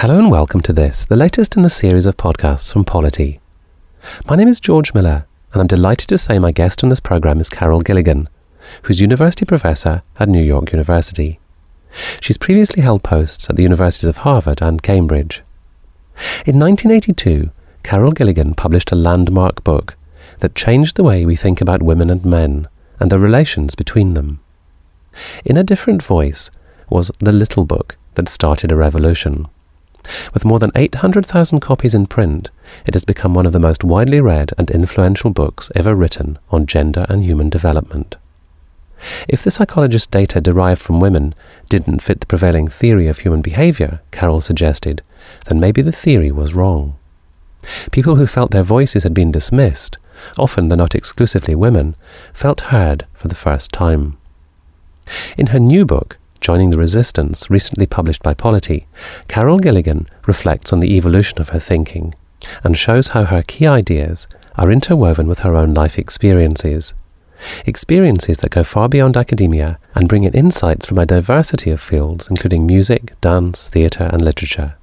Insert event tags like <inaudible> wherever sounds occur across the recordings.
Hello and welcome to this, the latest in the series of podcasts from Polity. My name is George Miller, and I'm delighted to say my guest on this program is Carol Gilligan, who's university professor at New York University. She's previously held posts at the universities of Harvard and Cambridge. In 1982, Carol Gilligan published a landmark book that changed the way we think about women and men and the relations between them. In a different voice was The Little Book that started a revolution. With more than 800,000 copies in print, it has become one of the most widely read and influential books ever written on gender and human development. If the psychologist's data derived from women didn't fit the prevailing theory of human behavior, Carol suggested, then maybe the theory was wrong. People who felt their voices had been dismissed, often though not exclusively women, felt heard for the first time. In her new book, Joining the Resistance, recently published by Polity, Carol Gilligan reflects on the evolution of her thinking and shows how her key ideas are interwoven with her own life experiences. Experiences that go far beyond academia and bring in insights from a diversity of fields, including music, dance, theatre, and literature.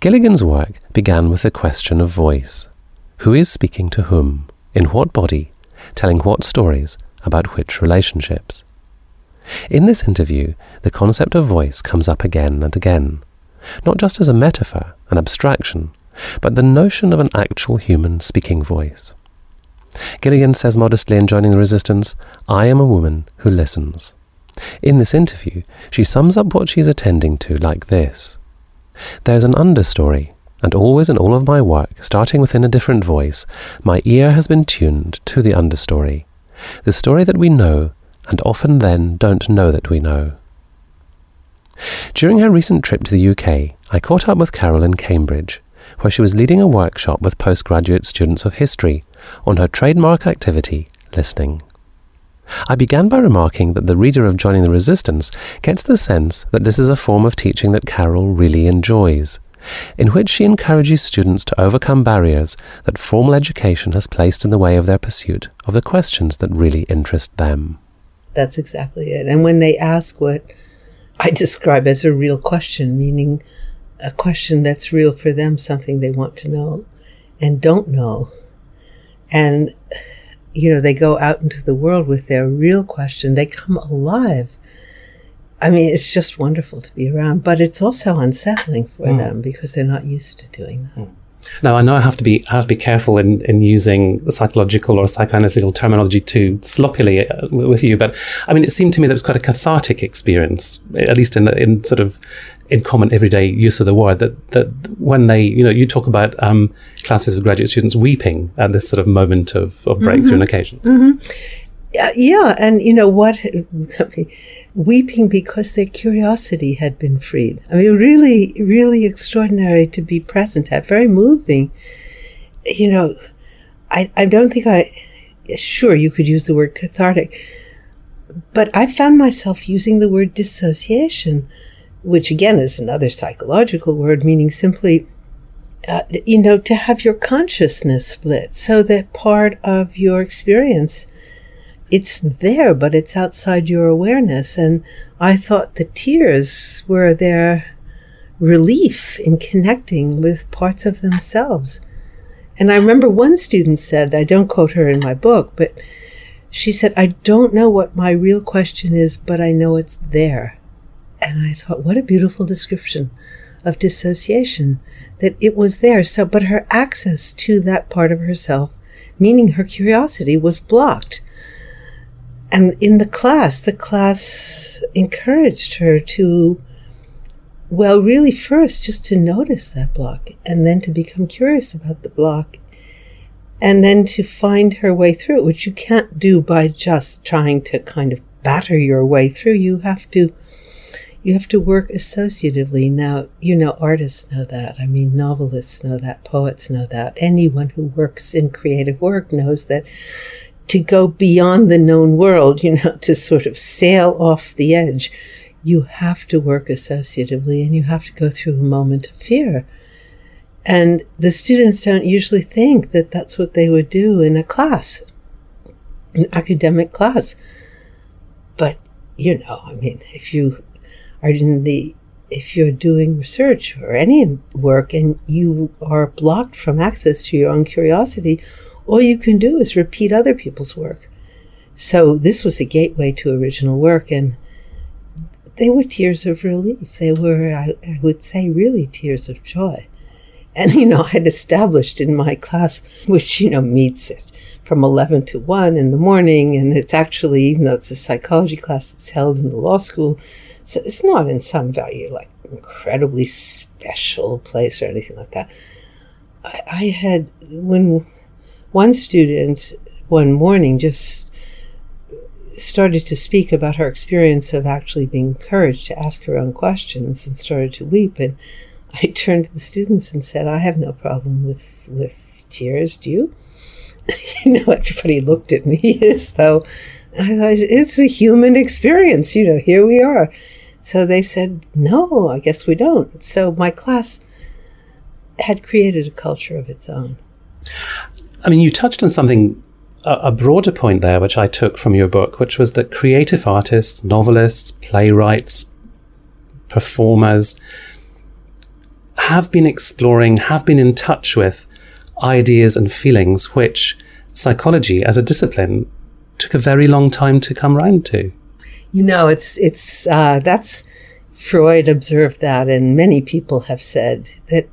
Gilligan's work began with the question of voice. Who is speaking to whom? In what body? Telling what stories about which relationships? In this interview, the concept of voice comes up again and again, not just as a metaphor, an abstraction, but the notion of an actual human speaking voice. Gilligan says modestly in joining the resistance, I am a woman who listens. In this interview, she sums up what she is attending to like this There's an understory, and always in all of my work, starting within a different voice, my ear has been tuned to the understory, the story that we know and often then don't know that we know. During her recent trip to the UK, I caught up with Carol in Cambridge, where she was leading a workshop with postgraduate students of history on her trademark activity, listening. I began by remarking that the reader of Joining the Resistance gets the sense that this is a form of teaching that Carol really enjoys, in which she encourages students to overcome barriers that formal education has placed in the way of their pursuit of the questions that really interest them. That's exactly it. And when they ask what I describe as a real question, meaning a question that's real for them, something they want to know and don't know. And, you know, they go out into the world with their real question, they come alive. I mean, it's just wonderful to be around, but it's also unsettling for mm. them because they're not used to doing that. Mm. Now, I know I have to be I have to be careful in, in using psychological or psychoanalytical terminology too sloppily uh, with you, but I mean, it seemed to me that it was quite a cathartic experience, at least in in sort of in common everyday use of the word. That that when they, you know, you talk about um, classes of graduate students weeping at this sort of moment of, of breakthrough mm-hmm. and occasions. Mm-hmm. Uh, yeah, and you know what? <laughs> Weeping because their curiosity had been freed. I mean, really, really extraordinary to be present at. Very moving. You know, I, I don't think I, sure, you could use the word cathartic, but I found myself using the word dissociation, which again is another psychological word meaning simply uh, you know, to have your consciousness split so that part of your experience it's there, but it's outside your awareness. And I thought the tears were their relief in connecting with parts of themselves. And I remember one student said, I don't quote her in my book, but she said, I don't know what my real question is, but I know it's there. And I thought, what a beautiful description of dissociation, that it was there. So, but her access to that part of herself, meaning her curiosity, was blocked and in the class, the class encouraged her to, well, really first just to notice that block and then to become curious about the block and then to find her way through it, which you can't do by just trying to kind of batter your way through. You have to you have to work associatively. Now, you know, artists know that. I mean, novelists know that, poets know that. Anyone who works in creative work knows that to go beyond the known world, you know, to sort of sail off the edge, you have to work associatively and you have to go through a moment of fear. And the students don't usually think that that's what they would do in a class, an academic class. But, you know, I mean, if you are in the if you're doing research or any work and you are blocked from access to your own curiosity, all you can do is repeat other people's work. So this was a gateway to original work, and they were tears of relief. They were, I, I would say, really tears of joy. And, <laughs> you know, I had established in my class, which, you know, meets it from 11 to 1 in the morning. And it's actually, even though it's a psychology class, it's held in the law school. So it's not in some value like incredibly special place or anything like that. I, I had, when one student one morning just started to speak about her experience of actually being encouraged to ask her own questions and started to weep. And I <laughs> turned to the students and said, I have no problem with, with tears. Do you? <laughs> you know, everybody looked at me <laughs> as though I thought it's a human experience. You know, here we are. So they said, no, I guess we don't. So my class had created a culture of its own. I mean, you touched on something, a, a broader point there, which I took from your book, which was that creative artists, novelists, playwrights, performers have been exploring, have been in touch with ideas and feelings which psychology as a discipline took a very long time to come round to. You know, it's it's uh, that's Freud observed that, and many people have said that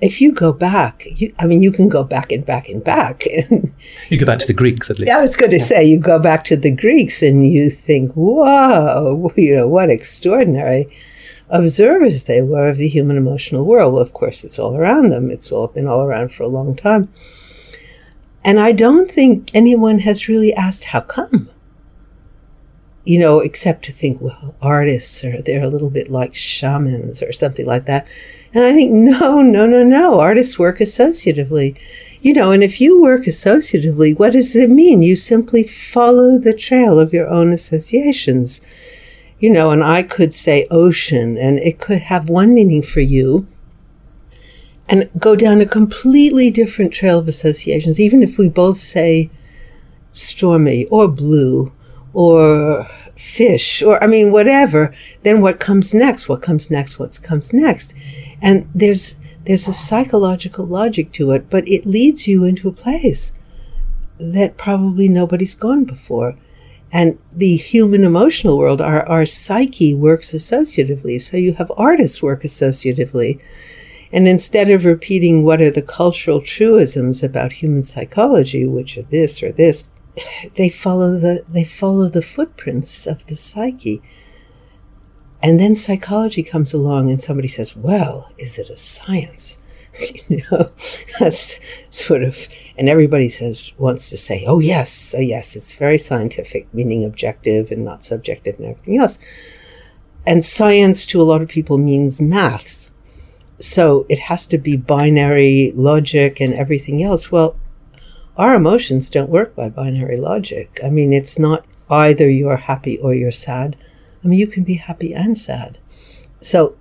if you go back, you, I mean, you can go back and back and back. And <laughs> you go back to the Greeks, at least. I was going to say, you go back to the Greeks and you think, whoa, <laughs> you know, what extraordinary observers they were of the human emotional world. Well, of course, it's all around them. It's all been all around for a long time. And I don't think anyone has really asked how come. You know, except to think, well, artists are they're a little bit like shamans or something like that. And I think, no, no, no, no. Artists work associatively. You know, and if you work associatively, what does it mean? You simply follow the trail of your own associations you know, and I could say ocean, and it could have one meaning for you and go down a completely different trail of associations, even if we both say stormy or blue or fish or I mean whatever, then what comes next? What comes next? What comes next? And there's there's a psychological logic to it, but it leads you into a place that probably nobody's gone before. And the human emotional world, our, our psyche works associatively. So you have artists work associatively. And instead of repeating what are the cultural truisms about human psychology, which are this or this, they follow the they follow the footprints of the psyche. And then psychology comes along and somebody says, Well, is it a science? <laughs> you know, that's sort of, and everybody says, wants to say, oh, yes, oh, yes, it's very scientific, meaning objective and not subjective and everything else. And science to a lot of people means maths. So it has to be binary logic and everything else. Well, our emotions don't work by binary logic. I mean, it's not either you're happy or you're sad. I mean, you can be happy and sad. So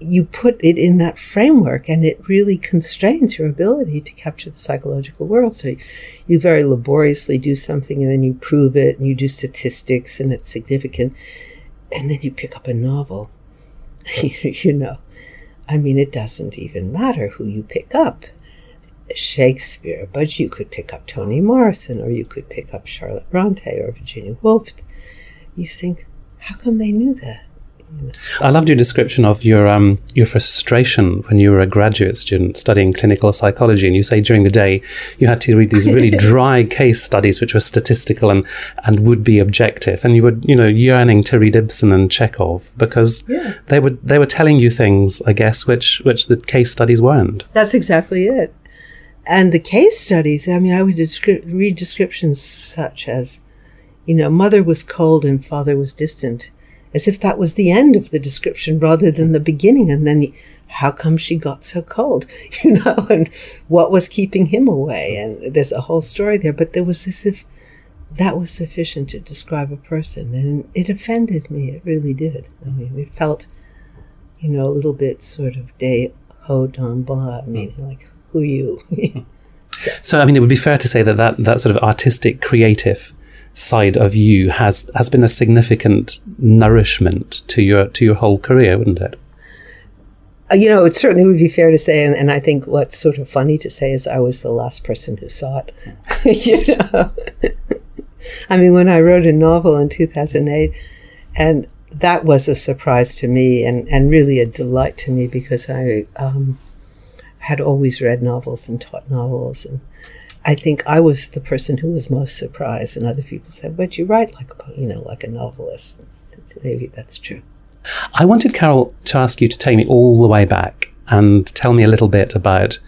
you put it in that framework and it really constrains your ability to capture the psychological world. So you very laboriously do something and then you prove it and you do statistics and it's significant. And then you pick up a novel. <laughs> you know, I mean, it doesn't even matter who you pick up. Shakespeare, but you could pick up Toni Morrison or you could pick up Charlotte Bronte or Virginia Woolf. You think, how come they knew that? I loved your description of your um, your frustration when you were a graduate student studying clinical psychology, and you say during the day you had to read these really <laughs> dry case studies which were statistical and and would be objective, and you were you know yearning to read Ibsen and Chekhov because yeah. they were they were telling you things, I guess, which which the case studies weren't. That's exactly it. And the case studies, I mean, I would descri- read descriptions such as, you know, mother was cold and father was distant as if that was the end of the description rather than the beginning. And then how come she got so cold, <laughs> you know, and what was keeping him away? And there's a whole story there, but there was as if that was sufficient to describe a person. And it offended me. It really did. I mean, it felt, you know, a little bit sort of de haut en bas. I mean, like, who you? so. <laughs> so, I mean, it would be fair to say that that, that sort of artistic, creative side of you has has been a significant nourishment to your to your whole career, wouldn't it? Uh, you know, it certainly would be fair to say, and, and, I think what's sort of funny to say is I was the last person who saw it. <laughs> you know, <laughs> I mean, when I wrote a novel in 2008, and that was a surprise to me and, and really a delight to me because I um, had always read novels and taught novels. And I think I was the person who was most surprised. And other people said, but you write like a, you know, like a novelist. Maybe that's true. I wanted Carol to ask you to take me all the way back and tell me a little bit about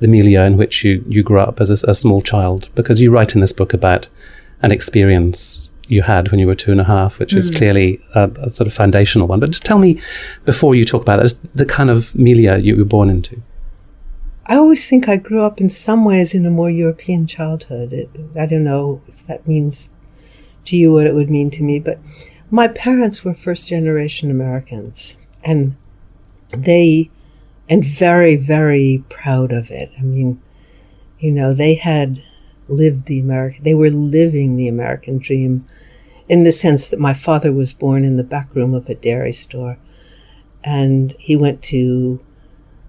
the milieu in which you, you grew up as a, a small child, because you write in this book about an experience you had when you were two and a half, which mm. is clearly a, a, sort of foundational one. But just tell me, before you talk about that, the kind of milieu you were born into. I always think I grew up in some ways in a more European childhood. It, I don't know if that means to you what it would mean to me, but my parents were first generation Americans and they, and very, very proud of it. I mean, you know, they had lived the American, they were living the American dream in the sense that my father was born in the back room of a dairy store. And he went to,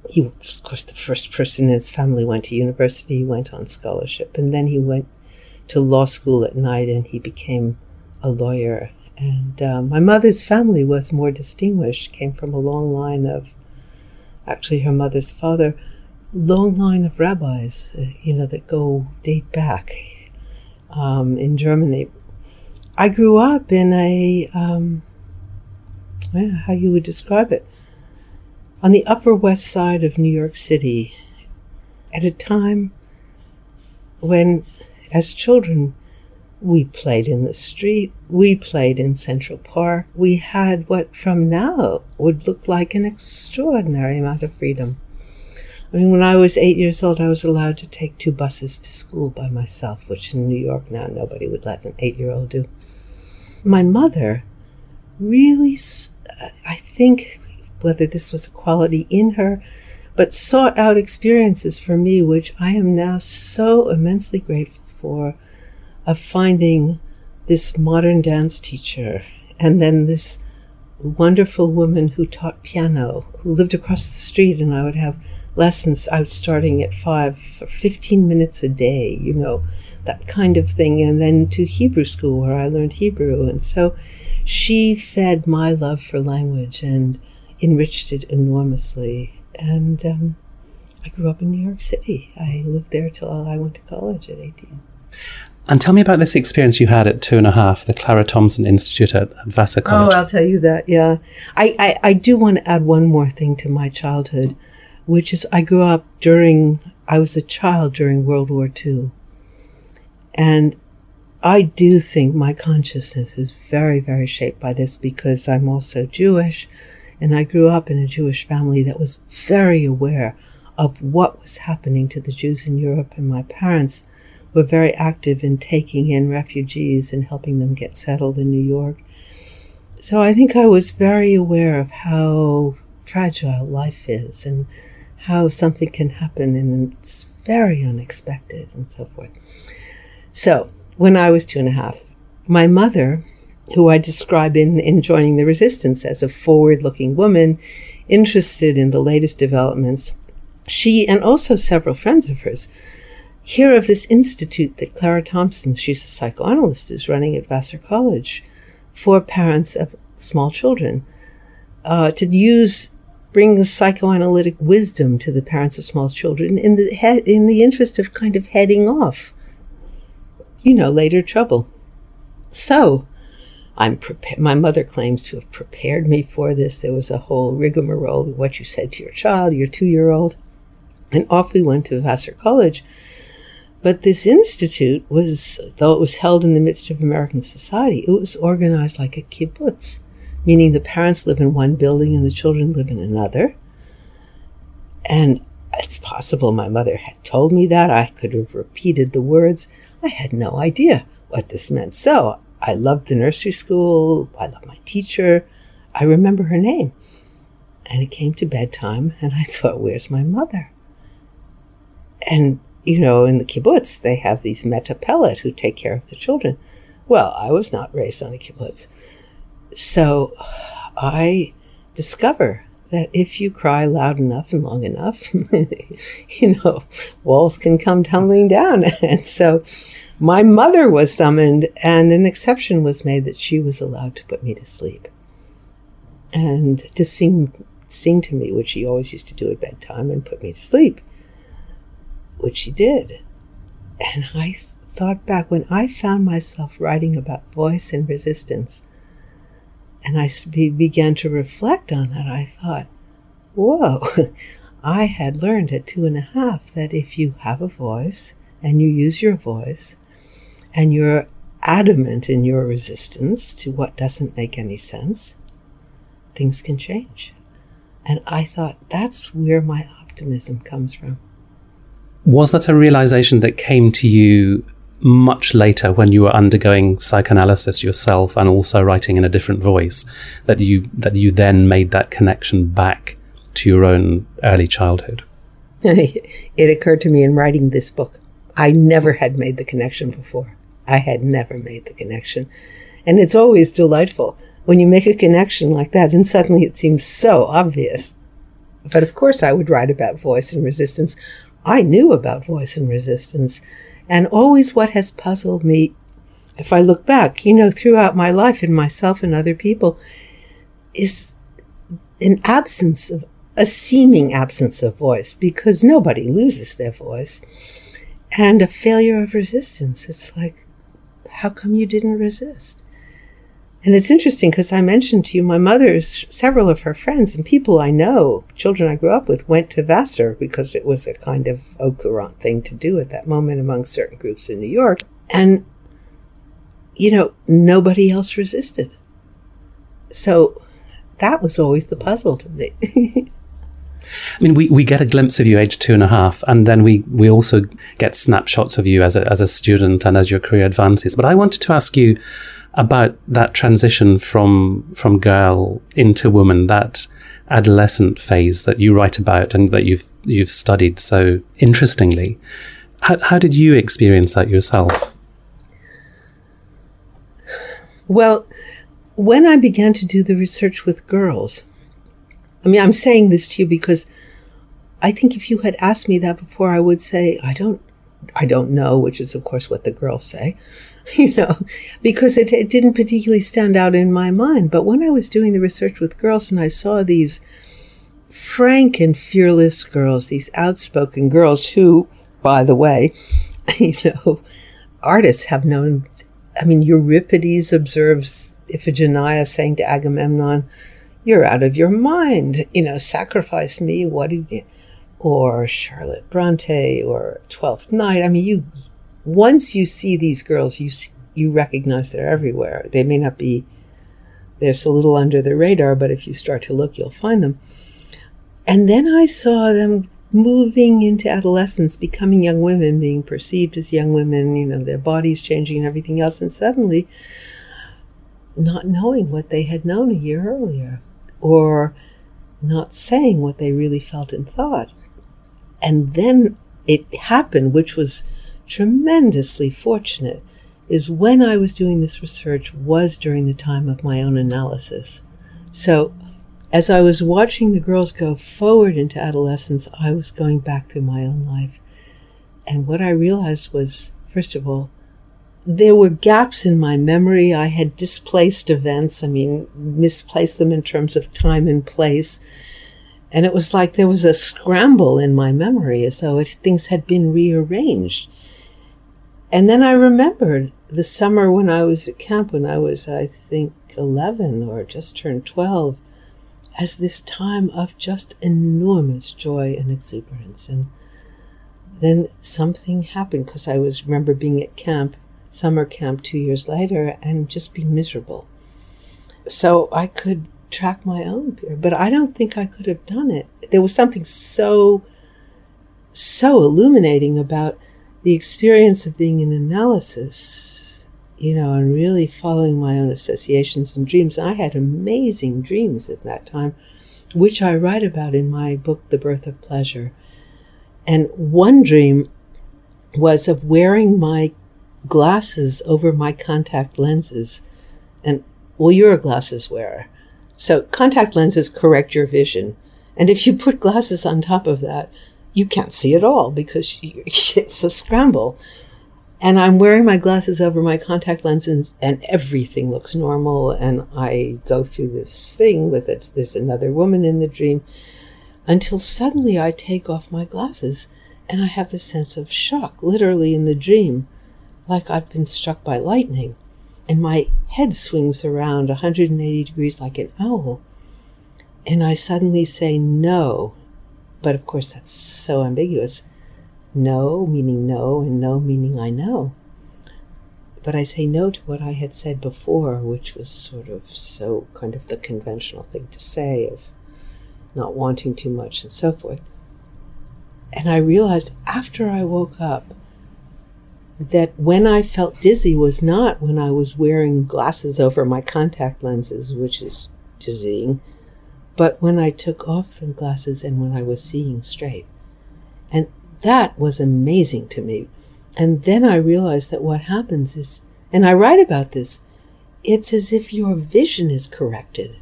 he was, of course, the first person in his family went to university, he went on scholarship. And then he went to law school at night and he became a lawyer. And um, my mother's family was more distinguished, came from a long line of, actually, her mother's father long line of rabbis, uh, you know, that go date back um, in Germany. I grew up in a, um, how you would describe it, on the Upper West Side of New York City at a time when, as children, we played in the street, we played in Central Park, we had what from now would look like an extraordinary amount of freedom. I mean, when I was eight years old, I was allowed to take two buses to school by myself, which in New York now nobody would let an eight year old do. My mother really, I think, whether this was a quality in her, but sought out experiences for me, which I am now so immensely grateful for, of finding this modern dance teacher and then this wonderful woman who taught piano, who lived across the street, and I would have lessons. I was starting at five for 15 minutes a day, you know, that kind of thing. And then to Hebrew school where I learned Hebrew. And so she fed my love for language and enriched it enormously. And um, I grew up in New York City. I lived there till I went to college at 18. And tell me about this experience you had at two and a half, the Clara Thompson Institute at, at Vassar College. Oh, I'll tell you that. Yeah, I, I, I do want to add one more thing to my childhood which is I grew up during, I was a child during World War II. And I do think my consciousness is very, very shaped by this because I'm also Jewish and I grew up in a Jewish family that was very aware of what was happening to the Jews in Europe. And my parents were very active in taking in refugees and helping them get settled in New York. So I think I was very aware of how fragile life is and how something can happen and it's very unexpected and so forth. So, when I was two and a half, my mother, who I describe in, in joining the resistance as a forward looking woman, interested in the latest developments, she and also several friends of hers hear of this institute that Clara Thompson, she's a psychoanalyst, is running at Vassar College for parents of small children uh, to use bring psychoanalytic wisdom to the parents of small children in the he- in the interest of kind of heading off, you know, later trouble. So, I'm prepared. My mother claims to have prepared me for this. There was a whole rigmarole of what you said to your child, your two-year-old, and off we went to Vassar College. But this institute was, though it was held in the midst of American society, it was organized like a kibbutz meaning the parents live in one building and the children live in another. And it's possible my mother had told me that. I could have repeated the words. I had no idea what this meant. So I loved the nursery school. I loved my teacher. I remember her name. And it came to bedtime, and I <laughs> thought, where's my mother? And, you know, in the kibbutz, they have these metapelet who take care of the children. Well, I was not raised on a kibbutz. So I discover that if you cry loud enough and long enough, <laughs> you know, walls can come tumbling down. <laughs> and so my mother was summoned, and an exception was made that she was allowed to put me to sleep and to sing sing to me, which she always used to do at bedtime, and put me to sleep, which she did. And I thought back when I found myself writing about voice and resistance, and I began to reflect on that, I thought, whoa, <laughs> I had learned at two and a half that if you have a voice and you use your voice and you're adamant in your resistance to what doesn't make any sense, things can change. And I thought that's where my optimism comes from. Was that a realization that came to you much later when you were undergoing psychoanalysis yourself and also writing in a different voice that you that you then made that connection back to your own early childhood? <laughs> it occurred to me in writing this book. I never had made the connection before. I had never made the connection. And it's always delightful when you make a connection like that and suddenly it seems so obvious. But of course, I would write about voice and resistance. I knew about voice and resistance. And always what has puzzled me, if I look back, you know, throughout my life and myself and other people, is an absence of a seeming absence of voice because nobody loses their voice and a failure of resistance. It's like, how come you didn't resist? And it's interesting because I mentioned to you my mother's, several of her friends and people I know, children I grew up with, went to Vassar because it was a kind of au courant thing to do at that moment among certain groups in New York. And, you know, nobody else resisted. So that was always the puzzle to me. <laughs> I mean, we, we get a glimpse of you age two and a half, and then we, we also get snapshots of you as a, as a student and as your career advances. But I wanted to ask you about that transition from from girl into woman, that adolescent phase that you write about and that you've you've studied so interestingly. How, how did you experience that yourself? Well, when I began to do the research with girls, I mean, I'm saying this to you because I think if you had asked me that before, I would say, I don't, I don't know, which is of course what the girls say. <laughs> you know, because it, it didn't particularly stand out in my mind. But when I was doing the research with girls and I saw these frank and fearless girls, these outspoken girls who, by the way, <laughs> you know, artists have known. I mean, Euripides observes Iphigenia saying to Agamemnon, You're out of your mind, you know, sacrifice me. What did you? Or Charlotte Bronte or Twelfth Night. I mean, you once you see these girls, you you recognize they're everywhere. They may not be they're a little under the radar, but if you start to look, you'll find them. And then I saw them moving into adolescence, becoming young women, being perceived as young women, you know, their bodies changing and everything else, and suddenly not knowing what they had known a year earlier, or not saying what they really felt and thought. And then it happened, which was tremendously fortunate is when I was doing this research was during the time of my own analysis. So as I was watching the girls go forward into adolescence, I was going back through my own life. And what I realized was, first of all, there were gaps in my memory. I had displaced events. I mean, misplaced them in terms of time and place. And it was like there was a scramble in my memory as though it, things had been rearranged. And then I remembered the summer when I was at camp, when I was, I think, 11 or just turned 12, as this time of just enormous joy and exuberance. And then something happened because I was remember being at camp, summer camp two years later, and just being miserable. So I could track my own period, but I don't think I could have done it. There was something so, so illuminating about the experience of being in analysis, you know, and really following my own associations and dreams. I had amazing dreams at that time, which I write about in my book, The Birth of Pleasure. And one dream was of wearing my glasses over my contact lenses. And well, you're a glasses wearer. So contact lenses correct your vision. And if you put glasses on top of that, you can't see at all because <laughs> it's a scramble. And I'm wearing my glasses over my contact lenses, and everything looks normal. And I go through this thing with it. There's another woman in the dream until suddenly I take off my glasses and I have this sense of shock, literally in the dream, like I've been struck by lightning. And my head swings around 180 degrees like an owl. And I suddenly say no. But of course, that's so ambiguous. No meaning no, and no meaning I know. But I say no to what I had said before, which was sort of so kind of the conventional thing to say of not wanting too much and so forth. And I realized after I woke up that when I felt dizzy was not when I was wearing glasses over my contact lenses, which is dizzying, but when I took off the glasses and when I was seeing straight. And that was amazing to me. And then I realized that what happens is, and I write about this, it's as if your vision is corrected.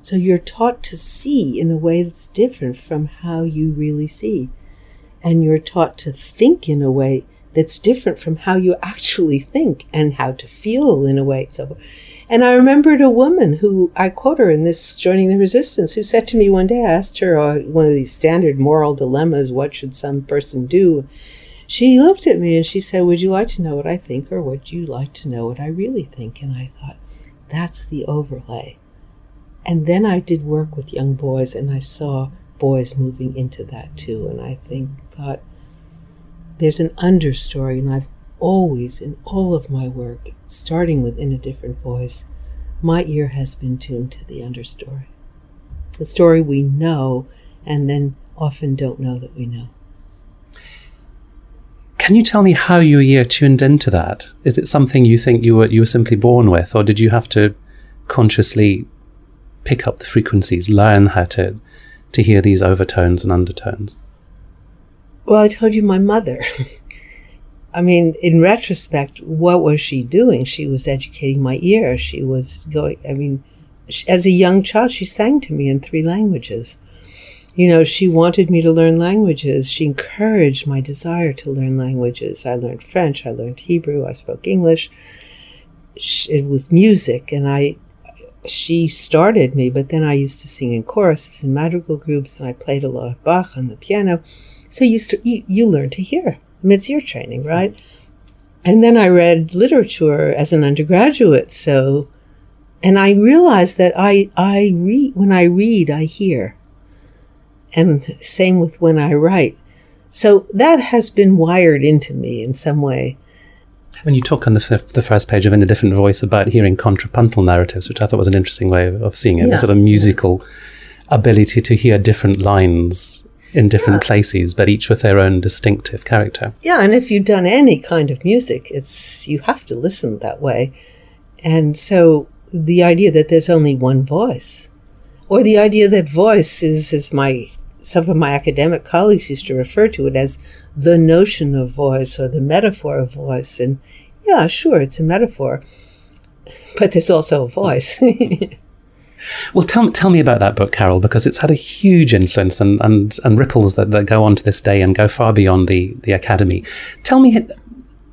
So you're taught to see in a way that's different from how you really see. And you're taught to think in a way that's different from how you actually think and how to feel in a way. So, and I remembered a woman who I quote her in this joining the resistance who said to me one day, I asked her uh, one of these standard moral dilemmas, what should some person do? She looked at me and she said, Would you like to know what I think or would you like to know what I really think? And I thought, that's the overlay. And then I did work with young boys and I saw boys moving into that too. And I think, thought, there's an understory, and I've always, in all of my work, starting with In a Different Voice, my ear has been tuned to the understory. The story we know and then often don't know that we know. Can you tell me how your ear tuned into that? Is it something you think you were you were simply born with, or did you have to consciously pick up the frequencies, learn how to to hear these overtones and undertones? Well, I told you my mother. <laughs> I mean, in retrospect, what was she doing? She was educating my ear. She was going, I mean, as a young child, she sang to me in three languages. You know, she wanted me to learn languages. She encouraged my desire to learn languages. I learned French, I learned Hebrew, I spoke English she, with music, and I. She started me, but then I used to sing in choruses and madrigal groups, and I played a lot of Bach on the piano. So you, st- you, you learn to hear. I mean, it's ear training, right? And then I read literature as an undergraduate. So, and I realized that I, I read, when I read, I hear. And same with when I write. So that has been wired into me in some way. When you talk on the, f- the first page of In a Different Voice about hearing contrapuntal narratives, which I thought was an interesting way of, of seeing it, yeah. the sort of musical ability to hear different lines in different yeah. places, but each with their own distinctive character. Yeah, and if you've done any kind of music, it's you have to listen that way. And so the idea that there's only one voice, or the idea that voice is, is my some of my academic colleagues used to refer to it as the notion of voice or the metaphor of voice. And yeah, sure, it's a metaphor, <laughs> but there's also a voice. <laughs> Well, tell, tell me about that book, Carol, because it's had a huge influence and, and, and ripples that, that go on to this day and go far beyond the, the academy. Tell me,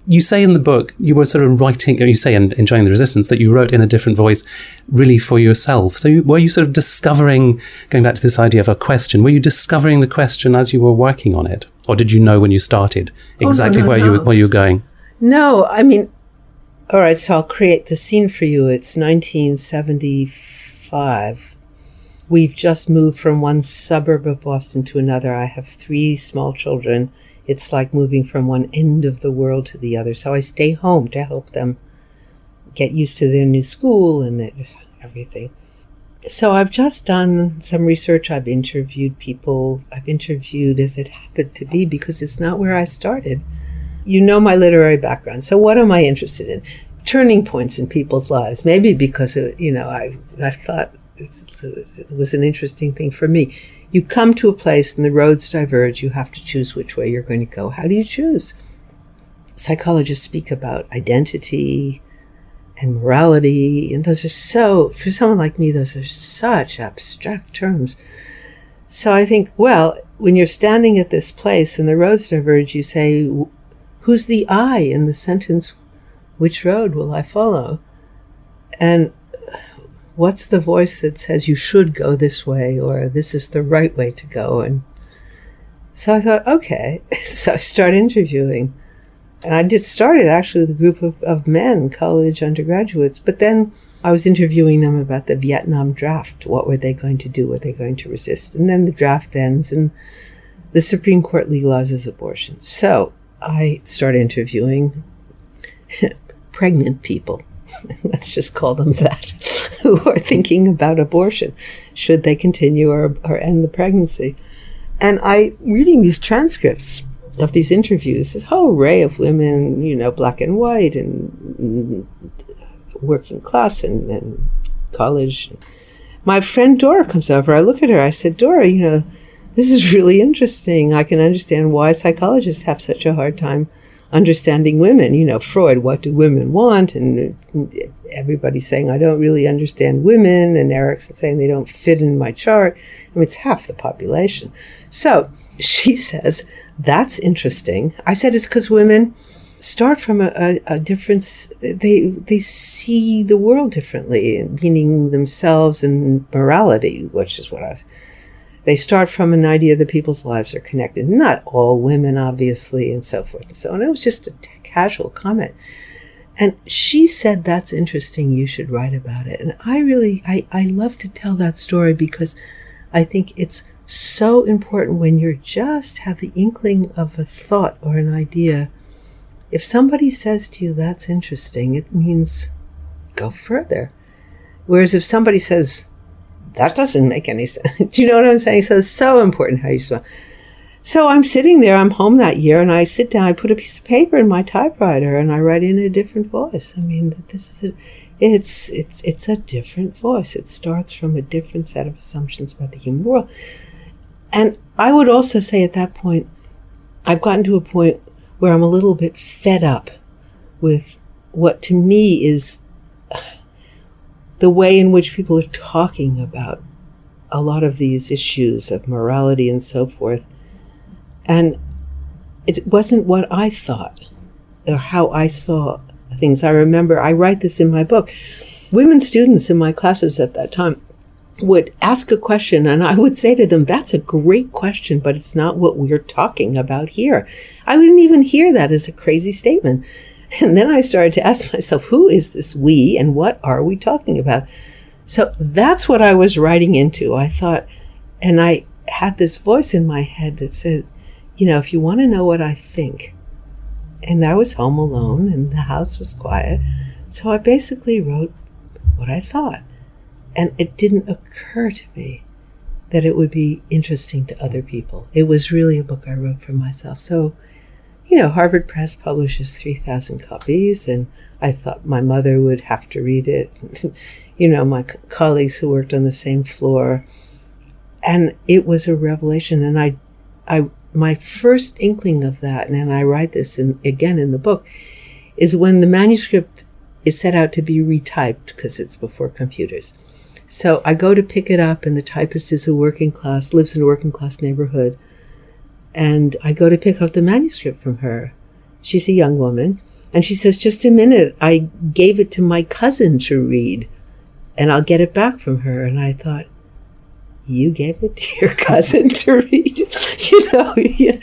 you say in the book you were sort of writing, or you say in Joining the Resistance that you wrote in a different voice really for yourself. So you, were you sort of discovering, going back to this idea of a question, were you discovering the question as you were working on it? Or did you know when you started exactly oh, no, no, where, no. You, where you were going? No, I mean, all right, so I'll create the scene for you. It's 1974 five. We've just moved from one suburb of Boston to another. I have three small children. It's like moving from one end of the world to the other. So I stay home to help them get used to their new school and everything. So I've just done some research. I've interviewed people. I've interviewed as it happened to be because it's not where I started. You know my literary background. So what am I interested in? Turning points in people's lives. Maybe because it, you know I I thought it was an interesting thing for me. You come to a place and the roads diverge. You have to choose which way you're going to go. How do you choose? Psychologists speak about identity, and morality. And those are so, for someone like me, those are such abstract terms. So I think, well, when you're standing at this place and the roads diverge, you say, who's the I in the sentence? Which road will I follow? And what's the voice that says you should go this way or this is the right way to go? And so I thought, okay. <laughs> so I start interviewing. And I did started actually with a group of, of men, college undergraduates, but then I was interviewing them about the Vietnam draft. What were they going to do? Were they going to resist? And then the draft ends and the Supreme Court legalizes abortion. So I start interviewing <laughs> pregnant people. <laughs> Let's just call them that, <laughs> who are thinking about abortion. Should they continue or, or end the pregnancy? And I, reading these transcripts of these interviews, this whole array of women, you know, black and white and working class and, and college. My friend Dora comes over. I look at her. I said, Dora, you know, this is really interesting. I can understand why psychologists have such a hard time understanding women. You know, Freud, what do women want? And everybody's saying, I don't really understand women. And Erikson saying they don't fit in my chart. I mean, it's half the population. So she <laughs> says, that's interesting. I said, it's because women start from a, a, a difference. They, they see the world differently, meaning themselves and morality, which is what I was they start from an idea that people's lives are connected. Not all women, obviously, and so forth and so on. It was just a t- casual comment. And she said, that's interesting. You should write about it. And I really, I, I love to tell that story because I think it's so important when you just have the inkling of a thought or an idea. If somebody says to you, that's interesting, it means go further. Whereas if somebody says, that doesn't make any sense. <laughs> Do you know what I'm saying? So it's so important how you spell. So I'm sitting there, I'm home that year, and I sit down, I put a piece of paper in my typewriter, and I write in a different voice. I mean, this is a, it's it's it's a different voice. It starts from a different set of assumptions about the human world. And I would also say at that point, I've gotten to a point where I'm a little bit fed up with what to me is the way in which people are talking about a lot of these issues of morality and so forth. And it wasn't what I thought or how I saw things. I remember I write this in my book. Women students in my classes at that time would ask a question and I would say to them, that's a great question, but it's not what we're talking about here. I wouldn't even hear that as a crazy statement. <laughs> And then I started to ask myself, who is this we and what are we talking about? So that's what I was writing into. I thought, and I had this voice in my head that said, you know, if you want to know what I think, and I was home alone and the house was quiet. So I basically wrote what I thought. And it didn't occur to me that it would be interesting to other people. It was really a book I wrote for myself. So you know, Harvard Press publishes 3,000 copies, and I thought my mother would have to read it. <laughs> you know, my co- colleagues who worked on the same floor. And it was a revelation. And I, I, my first inkling of that, and I write this in, again in the book, is when the manuscript is set out to be retyped because it's before computers. So I go to pick it up, and the typist is a working class, lives in a working class neighborhood and I go to pick up the manuscript from her. She's a young woman. And she says, Just a minute. I gave it to my cousin to read, and I'll get it back from her. And I thought, you gave it to your cousin <laughs> to read. <laughs> you know, yeah.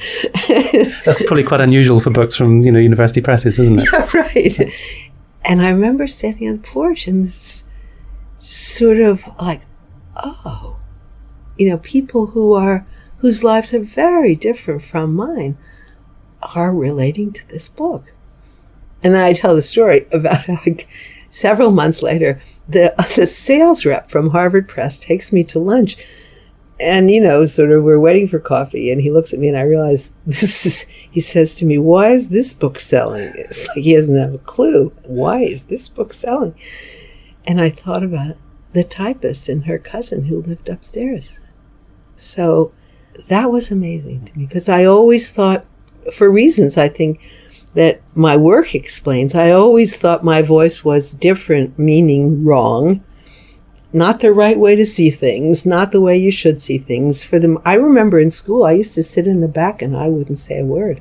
<laughs> that's probably quite unusual for books from you know university presses, isn't it? Yeah, right. And I remember sitting on the porch and sort of like, oh, you know, people who are whose lives are very different from mine, are relating to this book. And then I tell the story about how several months later, the, <laughs> the sales rep from Harvard Press takes me to lunch. And, you know, sort of, we're waiting for coffee. And he looks at me and I realize <laughs> this is, he says to me, Why is this book selling? It's <laughs> like he doesn't have a clue. Why is this book selling? And I thought about the typist and her cousin who lived upstairs. So that was amazing to me because I always thought, for reasons I think that my work explains. I always thought my voice was different, meaning wrong, not the right way to see things, not the way you should see things. For them, I remember in school, I used to sit in the back and I wouldn't say a word.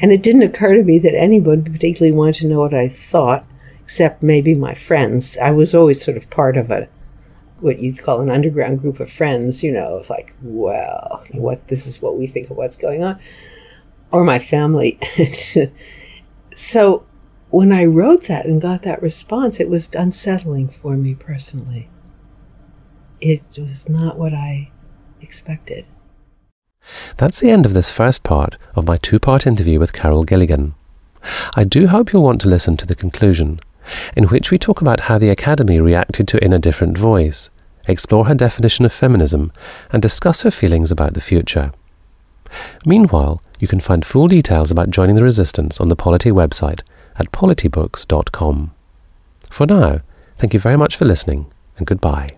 And it didn't occur to me that anybody particularly wanted to know what I thought, except maybe my friends. I was always sort of part of a what you'd call an underground group of friends, you know, of like, well, what this is what we think of what's going on, or my family. <laughs> so when I wrote that and got that response, it was unsettling for me personally. It was not what I expected. That's the end of this first part of my two part interview with Carol Gilligan. I do hope you'll want to listen to the conclusion in which we talk about how the Academy reacted to In a Different Voice, explore her definition of feminism, and discuss her feelings about the future. Meanwhile, you can find full details about joining the resistance on the Polity website at politybooks.com. For now, thank you very much for listening, and goodbye.